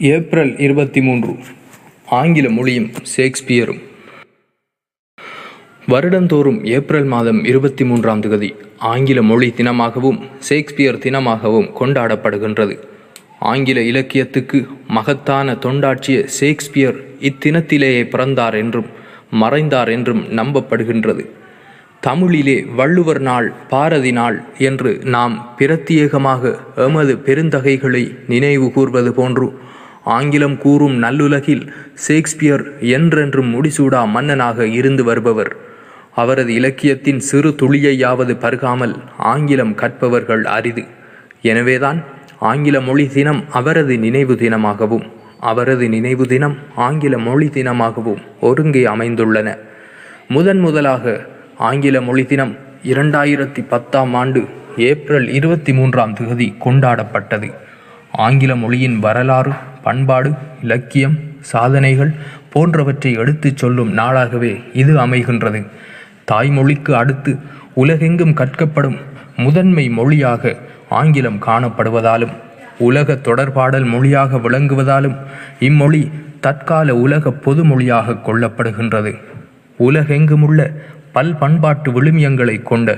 April இருபத்தி மூன்று ஆங்கில மொழியும் ஷேக்ஸ்பியரும். வருடந்தோறும் ஏப்ரல் மாதம் இருபத்தி மூன்றாம் தேதி ஆங்கில மொழி தினமாகவும் ஷேக்ஸ்பியர் தினமாகவும் கொண்டாடப்படுகின்றது. ஆங்கில இலக்கியத்துக்கு மகத்தான தொண்டாற்றிய ஷேக்ஸ்பியர் இத்தினத்திலேயே பிறந்தார் என்றும் மறைந்தார் என்றும் நம்பப்படுகின்றது. தமிழிலே வள்ளுவர் நாள் பாரதி நாள் என்று நாம் பிரத்யேகமாக எமது பெருந்தகைகளை நினைவு கூர்வது போன்று ஆங்கிலம் கூறும் நல்லுலகில் ஷேக்ஸ்பியர் என்றென்றும் முடிசூடா மன்னனாக இருந்து வருபவர். அவரது இலக்கியத்தின் சிறு துளியையாவது பருகாமல் ஆங்கிலம் கற்பவர்கள் அரிது. எனவேதான் ஆங்கில மொழி தினம் அவரது நினைவு தினமாகவும் அவரது நினைவு தினம் ஆங்கில மொழி தினமாகவும் ஒருங்கே அமைந்துள்ளன. முதன் முதலாக ஆங்கில மொழி தினம் இரண்டாயிரத்தி பத்தாம் ஆண்டு ஏப்ரல் இருபத்தி மூன்றாம் தேதி கொண்டாடப்பட்டது. ஆங்கில மொழியின் வரலாறு பண்பாடு இலக்கியம் சாதனைகள் போன்றவற்றை எடுத்துச் சொல்லும் நாளாகவே இது அமைகின்றது. தாய்மொழிக்கு அடுத்து உலகெங்கும் கற்கப்படும் முதன்மை மொழியாக ஆங்கிலம் காணப்படுவதாலும் உலக தொடர்பாடல் மொழியாக விளங்குவதாலும் இம்மொழி தற்கால உலக பொதுமொழியாக கொள்ளப்படுகின்றது. உலகெங்குமுள்ள பல் பண்பாட்டு விழுமியங்களை கொண்ட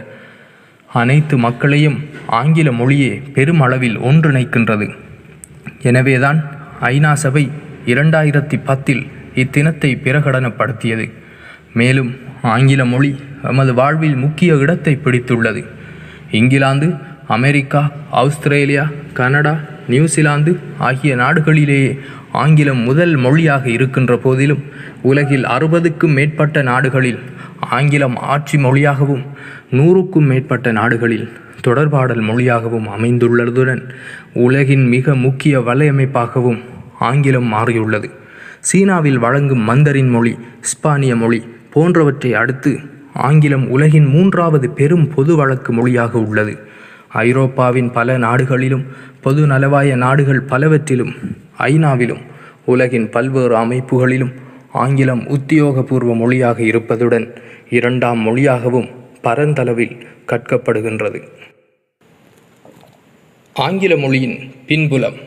அனைத்து மக்களையும் ஆங்கில மொழியே பெருமளவில் ஒன்றிணைக்கின்றது. எனவேதான் ஐநா சபை இரண்டாயிரத்தி பத்தில் இத்தினத்தை பிரகடனப்படுத்தியது. மேலும் ஆங்கில மொழி எமது வாழ்வில் முக்கிய இடத்தை பிடித்துள்ளது. England America Australia Canada New Zealand ஆகிய நாடுகளிலேயே ஆங்கிலம் முதல் மொழியாக இருக்கின்ற போதிலும் உலகில் அறுபதுக்கும் மேற்பட்ட நாடுகளில் ஆங்கிலம் ஆட்சி மொழியாகவும் நூறுக்கும் மேற்பட்ட நாடுகளில் தொடர்பாடல் மொழியாகவும் அமைந்துள்ளதுடன் உலகின் மிக முக்கிய வலையமைப்பாகவும் ஆங்கிலம் மாறியுள்ளது. சீனாவில் வழங்கும் மந்தரின் மொழி ஸ்பானிய மொழி போன்றவற்றை அடுத்து ஆங்கிலம் உலகின் மூன்றாவது பெரும் பொது வழக்கு மொழியாக உள்ளது. ஐரோப்பாவின் பல நாடுகளிலும் பொது நலவாய நாடுகள் பலவற்றிலும் ஐநாவிலும் உலகின் பல்வேறு அமைப்புகளிலும் ஆங்கிலம் உத்தியோகபூர்வ மொழியாக இருப்பதுடன் இரண்டாம் மொழியாகவும் பரந்தளவில் கற்கப்படுகின்றது. ஆங்கில மொழியின் பின்புலம்.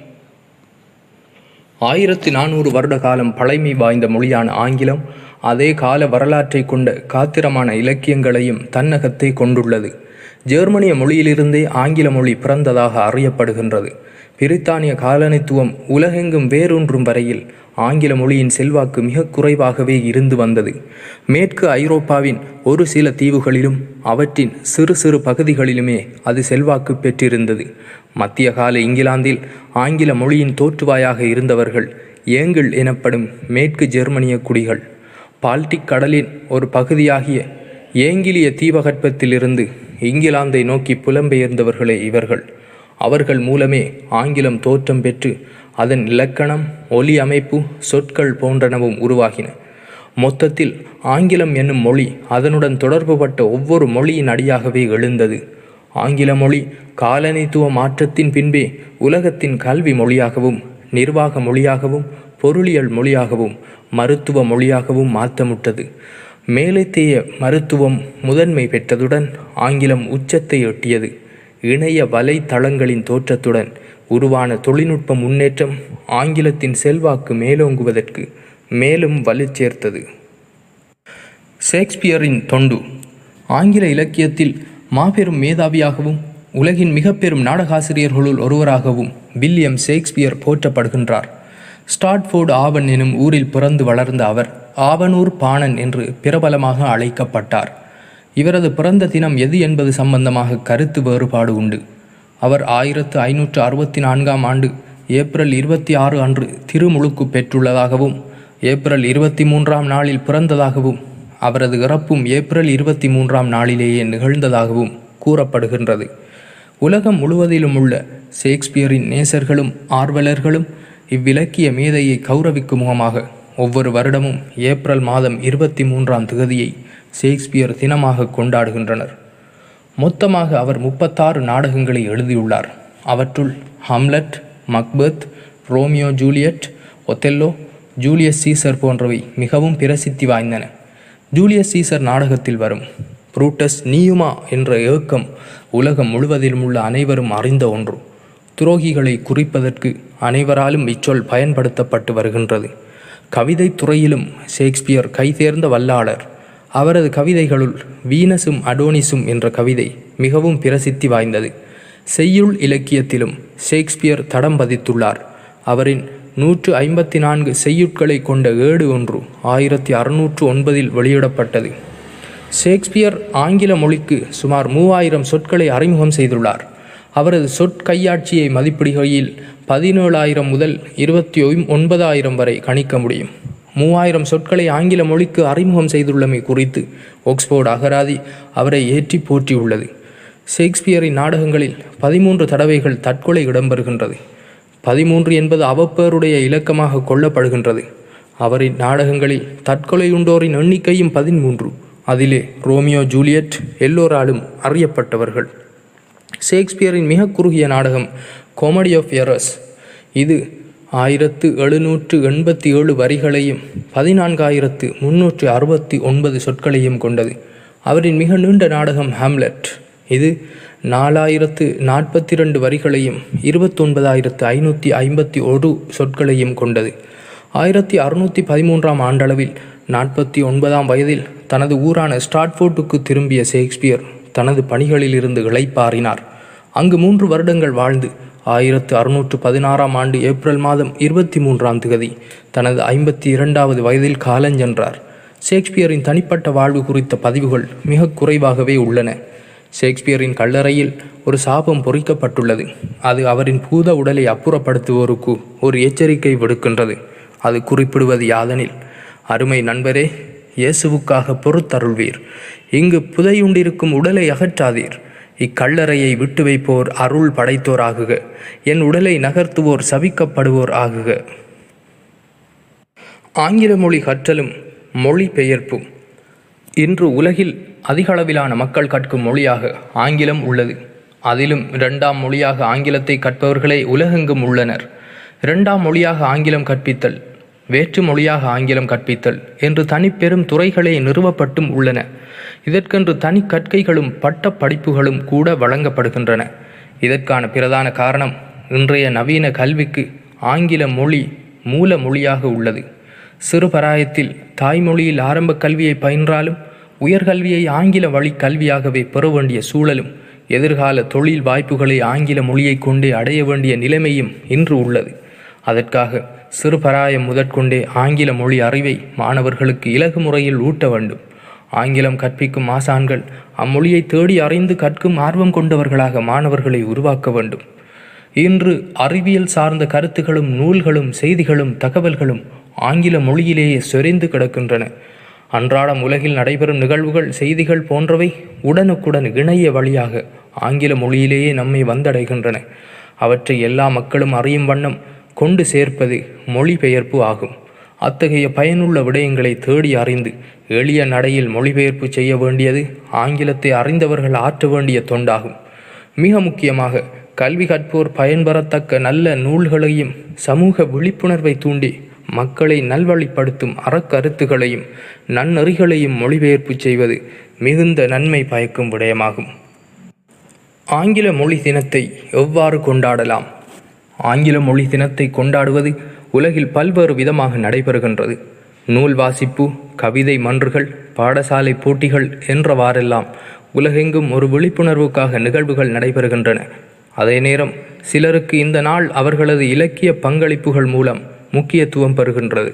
ஆயிரத்தி நானூறு வருட காலம் பழமை வாய்ந்த மொழியான ஆங்கிலம் அதே கால வரலாற்றை கொண்ட காத்திரமான இலக்கியங்களையும் தன்னகத்தை கொண்டுள்ளது. ஜெர்மனிய மொழியிலிருந்தே ஆங்கில மொழி பிறந்ததாக அறியப்படுகின்றது. பிரித்தானிய காலனித்துவம் உலகெங்கும் வேரூன்றும் வரையில் ஆங்கில மொழியின் செல்வாக்கு மிக குறைவாகவே இருந்து வந்தது. மேற்கு ஐரோப்பாவின் ஒரு சில தீவுகளிலும் அவற்றின் சிறு சிறு பகுதிகளிலுமே அது செல்வாக்கு பெற்றிருந்தது. மத்திய கால இங்கிலாந்தில் ஆங்கில மொழியின் தோற்றுவாயாக இருந்தவர்கள் ஏங்கிள் எனப்படும் மேற்கு ஜெர்மனிய குடிகள். பால்டிக் கடலின் ஒரு பகுதியாகிய ஏங்கிலிய தீபகற்பத்திலிருந்து இங்கிலாந்தை நோக்கி புலம்பெயர்ந்தவர்களே இவர்கள். அவர்கள் மூலமே ஆங்கிலம் தோற்றம் பெற்று அதன் இலக்கணம் ஒலி அமைப்பு சொற்கள் போன்றனவும் உருவாகின. மொத்தத்தில் ஆங்கிலம் என்னும் மொழி அதனுடன் தொடர்புபட்ட ஒவ்வொரு மொழியின் அடியாகவே எழுந்தது. ஆங்கில மொழி காலனித்துவ மாற்றத்தின் பின்பே உலகத்தின் கல்வி மொழியாகவும் நிர்வாக மொழியாகவும் பொருளியல் மொழியாகவும் மருத்துவ மொழியாகவும் மாற்றமுட்டது மேலைத்தேய மருத்துவம் முதன்மை பெற்றதுடன் ஆங்கிலம் உச்சத்தை எட்டியது. இணைய வலைத்தளங்களின் தோற்றத்துடன் உருவான தொழில்நுட்ப முன்னேற்றம் ஆங்கிலத்தின் செல்வாக்கு மேலோங்குவதற்கு மேலும் வலு சேர்த்தது. ஷேக்ஸ்பியரின் தொண்டு ஆங்கில இலக்கியத்தில் மாபெரும் மேதாவியாகவும் உலகின் மிக பெரும் நாடகாசிரியர்களுள் ஒருவராகவும் வில்லியம் ஷேக்ஸ்பியர் போற்றப்படுகின்றார். ஸ்டாட்ஃபோர்டு ஆவன் எனும் ஊரில் பிறந்து வளர்ந்த அவர் ஆவனூர் பாணன் என்று பிரபலமாக அழைக்கப்பட்டார். இவரது பிறந்த தினம் எது என்பது சம்பந்தமாக கருத்து வேறுபாடு உண்டு. அவர் ஆயிரத்து ஐநூற்று அறுபத்தி நான்காம் ஆண்டு ஏப்ரல் இருபத்தி ஆறு அன்று திருமுழுக்கு பெற்றுள்ளதாகவும் ஏப்ரல் இருபத்தி மூன்றாம் நாளில் பிறந்ததாகவும் அவரது இறப்பும் ஏப்ரல் இருபத்தி மூன்றாம் நாளிலேயே நிகழ்ந்ததாகவும் கூறப்படுகின்றது. உலகம் முழுவதிலும் உள்ள ஷேக்ஸ்பியரின் நேசர்களும் ஆர்வலர்களும் இவ்விலக்கிய மேதையை கௌரவிக்கும் முகமாக ஒவ்வொரு வருடமும் ஏப்ரல் மாதம் இருபத்தி மூன்றாம் தேதியை ஷேக்ஸ்பியர் தினமாக கொண்டாடுகின்றனர். மொத்தமாக அவர் முப்பத்தாறு நாடகங்களை எழுதியுள்ளார். அவற்றுள் Hamlet Macbeth Romeo Juliet Othello Julius Caesar போன்றவை மிகவும் பிரசித்தி வாய்ந்தன. ஜூலியஸ் சீசர் நாடகத்தில் வரும் புரூட்டஸ் நீயுமா என்ற ஏக்கம் உலகம் முழுவதிலும் உள்ள அனைவரும் அறிந்த ஒன்று. துரோகிகளை குறிப்பதற்கு அனைவராலும் இச்சொல் பயன்படுத்தப்பட்டு வருகின்றது. கவிதை துறையிலும் ஷேக்ஸ்பியர் கைதேர்ந்த வல்லாளர். அவரது கவிதைகளுள் வீனஸும் அடோனிஸும் என்ற கவிதை மிகவும் பிரசித்தி வாய்ந்தது. செய்யுள் இலக்கியத்திலும் ஷேக்ஸ்பியர் தடம் பதித்துள்ளார். அவரின் நூற்று ஐம்பத்தி நான்கு செய்யுட்களை கொண்ட ஏடு ஒன்று ஆயிரத்தி அறுநூற்று ஒன்பதில் வெளியிடப்பட்டது. ஷேக்ஸ்பியர் ஆங்கில மொழிக்கு சுமார் மூவாயிரம் சொற்களை அறிமுகம் செய்துள்ளார். அவரது சொற்கையாட்சியை மதிப்பிடுகையில் பதினேழாயிரம் முதல் இருபத்தி ஒன்பதாயிரம் வரை கணிக்க முடியும். மூவாயிரம் சொற்களை ஆங்கில மொழிக்கு அறிமுகம் செய்துள்ளமை குறித்து ஒக்ஸ்போர்ட் அகராதி அவரை ஏற்றி போற்றியுள்ளது. ஷேக்ஸ்பியரின் நாடகங்களில் பதிமூன்று தடவைகள் தற்கொலை இடம்பெறுகின்றது. பதிமூன்று என்பது அவப்பேருடைய இலக்கமாக கொள்ளப்படுகின்றது. அவரின் நாடகங்களில் தற்கொலையுண்டோரின் எண்ணிக்கையும் பதிமூன்று அதிலே ரோமியோ ஜூலியட் எல்லோராலும் அறியப்பட்டவர்கள். ஷேக்ஸ்பியரின் மிக குறுகிய நாடகம் காமெடி ஆஃப் எரஸ் இது ஆயிரத்து எழுநூற்று எண்பத்தி ஏழு வரிகளையும் பதினான்காயிரத்து முன்னூற்று அறுபத்தி ஒன்பது சொற்களையும் கொண்டது. அவரின் மிக நீண்ட நாடகம் ஹாம்லெட் இது நாலாயிரத்து நாற்பத்தி ரெண்டு வரிகளையும் இருபத்தொன்பதாயிரத்து ஐநூற்றி ஐம்பத்தி ஒரு சொற்களையும் கொண்டது. ஆயிரத்தி அறுநூற்றி பதிமூன்றாம் ஆண்டளவில் நாற்பத்தி ஒன்பதாம் வயதில் தனது ஊரான ஸ்டாட்ஃபோர்ட்டுக்கு திரும்பிய ஷேக்ஸ்பியர் தனது பணிகளில் இருந்து இளைப்பாறினார். அங்கு மூன்று வருடங்கள் வாழ்ந்து ஆயிரத்து அறுநூற்று பதினாறாம் ஆண்டு ஏப்ரல் மாதம் இருபத்தி மூன்றாம் திகதி தனது ஐம்பத்தி இரண்டாவது வயதில் காலஞ்சென்றார் ஷேக்ஸ்பியரின் தனிப்பட்ட வாழ்வு குறித்த பதிவுகள் மிக குறைவாகவே உள்ளன. ஷேக்ஸ்பியரின் கல்லறையில் ஒரு சாபம் பொறிக்கப்பட்டுள்ளது. அது அவரின் பூத உடலை அப்புறப்படுத்துவோருக்கு ஒரு எச்சரிக்கை விடுக்கின்றது. அது குறிப்பிடுவது யாதெனில் அருமை நண்பரே இயேசுவுக்காக பொறுத்தருள்வீர். இங்கு புதையுண்டிருக்கும் உடலை அகற்றாதீர். இக்கல்லறையை விட்டு வைப்போர் அருள் படைத்தோர் ஆகுக என் உடலை நகர்த்துவோர் சபிக்கப்படுவோர் ஆகுக. ஆங்கில மொழி கற்றலும் மொழி பெயர்ப்பும் இன்று உலகில் அதிகளவிலான மக்கள் கற்கும் மொழியாக ஆங்கிலம் உள்ளது. அதிலும் இரண்டாம் மொழியாக ஆங்கிலத்தை கற்பவர்களே உலகெங்கும் உள்ளனர். இரண்டாம் மொழியாக ஆங்கிலம் கற்பித்தல். வேற்று மொழியாக ஆங்கிலம் கற்பித்தல் என்று தனிப்பெரும் துறைகளே நிறுவப்பட்டும் உள்ளன. இதற்கென்று தனி கற்கைகளும் பட்ட படிப்புகளும் கூட வழங்கப்படுகின்றன. இதற்கான பிரதான காரணம் இன்றைய நவீன கல்விக்கு ஆங்கில மொழி மூல மொழியாக உள்ளது. சிறுபராயத்தில் தாய்மொழியில் ஆரம்ப கல்வியை பயின்றாலும் உயர்கல்வியை ஆங்கில வழி கல்வியாகவே பெற வேண்டிய சூழலும் எதிர்கால தொழில் வாய்ப்புகளை ஆங்கில மொழியை கொண்டே அடைய வேண்டிய நிலைமையும் இன்று உள்ளது. அதற்காக சிறுபராயம் முதற்கொண்டே ஆங்கில மொழி அறிவை மாணவர்களுக்கு இலகு முறையில் ஊட்ட வேண்டும். ஆங்கிலம் கற்பிக்கும் ஆசான்கள் அம்மொழியை தேடி அறிந்து கற்கும் ஆர்வம் கொண்டவர்களாக மாணவர்களை உருவாக்க வேண்டும். இன்று அறிவியல் சார்ந்த கருத்துகளும் நூல்களும் செய்திகளும் தகவல்களும் ஆங்கில மொழியிலேயே சொரிந்து கிடக்கின்றன. அன்றாடம் உலகில் நடைபெறும் நிகழ்வுகள் செய்திகள் போன்றவை உடனுக்குடன் இணைய வழியாக ஆங்கில மொழியிலேயே நம்மை வந்தடைகின்றன. அவற்றை எல்லா மக்களும் அறியும் வண்ணம் கொண்டு சேர்ப்பது மொழிபெயர்ப்பு ஆகும். அத்தகைய பயனுள்ள விடயங்களை தேடி அறிந்து எளிய நடையில் மொழிபெயர்ப்பு செய்ய வேண்டியது ஆங்கிலத்தை அறிந்தவர்கள் ஆற்ற வேண்டிய தொண்டாகும். மிக முக்கியமாக கல்வி கற்போர் பயன்பெறத்தக்க நல்ல நூல்களையும் சமூக விழிப்புணர்வை தூண்டி மக்களை நல்வழிப்படுத்தும் அறக்கருத்துகளையும் நன்னெறிகளையும் மொழிபெயர்ப்பு செய்வது மிகுந்த நன்மை பயக்கும் விடயமாகும். ஆங்கில மொழி தினத்தை எவ்வாறு கொண்டாடலாம்? ஆங்கில மொழி தினத்தை கொண்டாடுவது உலகில் பல்வேறு விதமாக நடைபெறுகின்றது. நூல் வாசிப்பு கவிதை மன்றுகள் பாடசாலை போட்டிகள் என்றவாறெல்லாம் உலகெங்கும் ஒரு விழிப்புணர்வுக்காக நிகழ்வுகள் நடைபெறுகின்றன. அதே நேரம் சிலருக்கு இந்த நாள் அவர்களது இலக்கிய பங்களிப்புகள் மூலம் முக்கியத்துவம் பெறுகின்றது.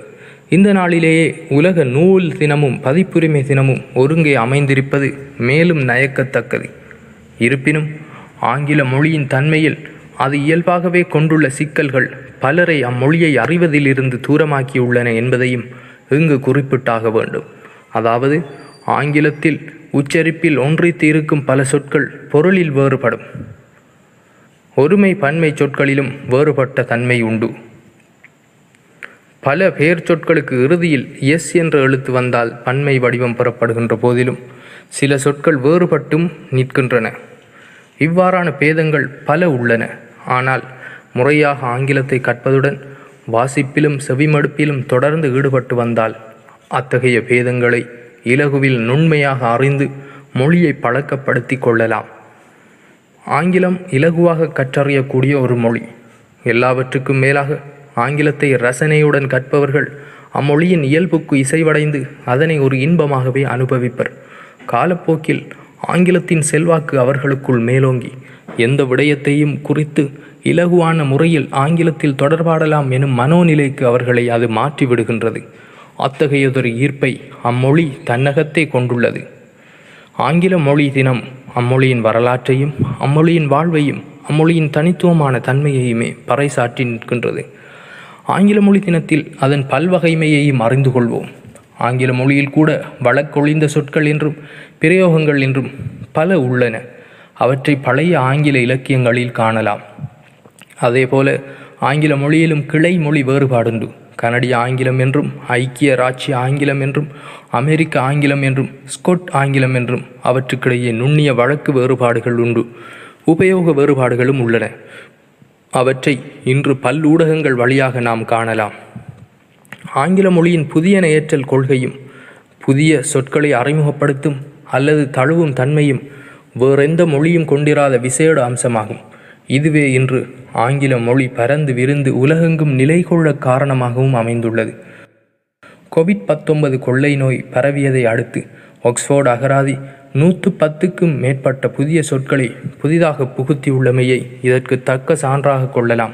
இந்த நாளிலேயே உலக நூல் தினமும் பதிப்புரிமை தினமும் ஒருங்கே அமைந்திருப்பது மேலும் நயக்கத்தக்கது. இருப்பினும் ஆங்கில மொழியின் தன்மையில் அது இயல்பாகவே கொண்டுள்ள சிக்கல்கள் பலரை அம்மொழியை அறிவதிலிருந்து தூரமாக்கியுள்ளன என்பதையும் இங்கு குறிப்பிட்டாக வேண்டும். அதாவது ஆங்கிலத்தில் உச்சரிப்பில் ஒன்றித்து இருக்கும் பல சொற்கள் பொருளில் வேறுபடும். ஒருமை பன்மை சொற்களிலும் வேறுபட்ட தன்மை உண்டு. பல பெயர் சொற்களுக்கு இறுதியில் எஸ் என்ற எழுத்து வந்தால் பன்மை வடிவம் பெறப்படுகின்ற போதிலும் சில சொற்கள் வேறுபட்டும் நிற்கின்றன. இவ்வாறான பேதங்கள் பல உள்ளன. ஆனால் முறையாக ஆங்கிலத்தை கற்பதுடன் வாசிப்பிலும் செவிமடுப்பிலும் தொடர்ந்து ஈடுபட்டு வந்தால் அத்தகைய பேதங்களை இலகுவில் நுண்மையாக அறிந்து மொழியை பழக்கப்படுத்தி கொள்ளலாம். ஆங்கிலம் இலகுவாக கற்றறியக்கூடிய ஒரு மொழி. எல்லாவற்றுக்கும் மேலாக ஆங்கிலத்தை ரசனையுடன் கற்பவர்கள் அம்மொழியின் இயல்புக்கு இசைவடைந்து அதனை ஒரு இன்பமாகவே அனுபவிப்பர். காலப்போக்கில் ஆங்கிலத்தின் செல்வாக்கு அவர்களுக்குள் மேலோங்கி எந்த விடயத்தையும் குறித்து இலகுவான முறையில் ஆங்கிலத்தில் தொடர்பாடலாம் எனும் மனோநிலைக்கு அவர்களை அது மாற்றி விடுகின்றது அத்தகையதொரு ஈர்ப்பை அம்மொழி தன்னகத்தே கொண்டுள்ளது. ஆங்கில மொழி தினம் அம்மொழியின் வரலாற்றையும் அம்மொழியின் வாழ்வையும் அம்மொழியின் தனித்துவமான தன்மையையுமே பறைசாற்றி நிற்கின்றது. ஆங்கில மொழி தினத்தில் அதன் பல்வகைமையையும் அறிந்து கொள்வோம். ஆங்கில மொழியில் கூட வழக்கொழிந்த சொற்கள் என்றும் பிரயோகங்கள் என்றும் பல உள்ளன. அவற்றை பழைய ஆங்கில இலக்கியங்களில் காணலாம். அதேபோல ஆங்கில மொழியிலும் கிளை மொழி வேறுபாடுண்டு. கனடிய ஆங்கிலம் என்றும் ஐக்கிய ராட்சிய ஆங்கிலம் என்றும் அமெரிக்க ஆங்கிலம் என்றும் ஸ்கொட் ஆங்கிலம் என்றும் அவற்றுக்கிடையே நுண்ணிய வழக்கு வேறுபாடுகள் உண்டு. உபயோக வேறுபாடுகளும் உள்ளன. அவற்றை இன்று பல்லூடகங்கள் வழியாக நாம் காணலாம். ஆங்கில மொழியின் புதிய ஏற்றல் கொள்கையும் புதிய சொற்களை அறிமுகப்படுத்தும் அல்லது தழுவும் தன்மையும் வேறெந்த மொழியும் கொண்டிராத விசேட அம்சமாகும். இதுவே இன்று ஆங்கில மொழி பரந்து விரிந்து உலகெங்கும் நிலை கொள்ள காரணமாகவும் அமைந்துள்ளது. கோவிட் பத்தொன்பது கொள்ளை நோய் பரவியதை அடுத்து ஆக்ஸ்போர்ட் அகராதி நூற்று பத்துக்கும் மேற்பட்ட புதிய சொற்களை புதிதாக புகுத்தியுள்ளமையை இதற்கு தக்க சான்றாக கொள்ளலாம்.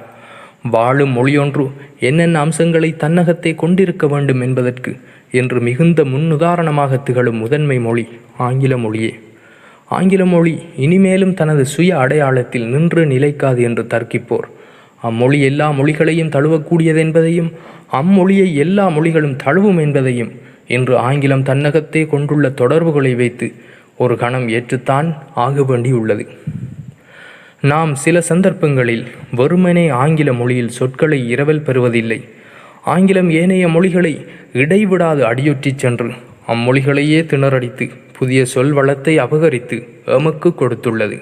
வாழும் மொழியொன்று என்னென்ன அம்சங்களை தன்னகத்தை கொண்டிருக்க வேண்டும் என்பதற்கு என்று மிகுந்த முன்னுதாரணமாக திகழும் முதன்மை மொழி ஆங்கில மொழியே. ஆங்கில மொழி இனிமேலும் தனது சுய அடையாளத்தில் நின்று நிலைக்காது என்று தர்க்கிப்போர். அம்மொழி எல்லா மொழிகளையும் தழுவக்கூடியதென்பதையும் அம்மொழியை எல்லா மொழிகளும் தழுவும் என்பதையும் இன்று ஆங்கிலம் தன்னகத்தே கொண்டுள்ள தொடர்புகளை வைத்து ஒரு கணம் ஏற்றுத்தான் ஆக வேண்டியுள்ளது நாம் சில சந்தர்ப்பங்களில் வெறுமனே ஆங்கில மொழியில் சொற்களை இரவல் பெறுவதில்லை. ஆங்கிலம் ஏனைய மொழிகளை இடைவிடாது அடியொற்றிச் சென்று அம்மொழிகளையே திணறடித்து புதிய சொல் வளத்தை அபகரித்து எமக்கு கொடுத்துள்ளது.